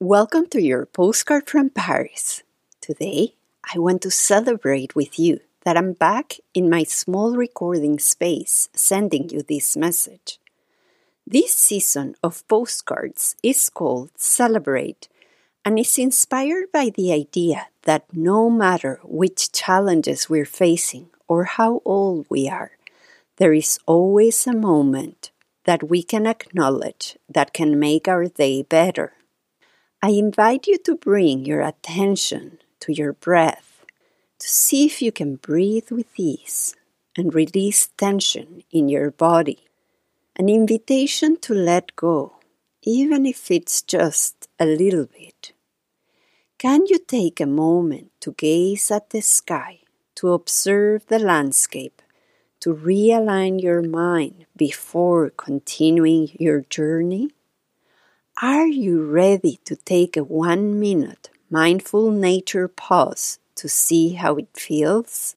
Welcome to your postcard from Paris. Today, I want to celebrate with you that I'm back in my small recording space sending you this message. This season of postcards is called Celebrate and is inspired by the idea that no matter which challenges we're facing or how old we are, there is always a moment that we can acknowledge that can make our day better. I invite you to bring your attention to your breath to see if you can breathe with ease and release tension in your body. An invitation to let go, even if it's just a little bit. Can you take a moment to gaze at the sky, to observe the landscape, to realign your mind before continuing your journey? Are you ready to take a one minute mindful nature pause to see how it feels?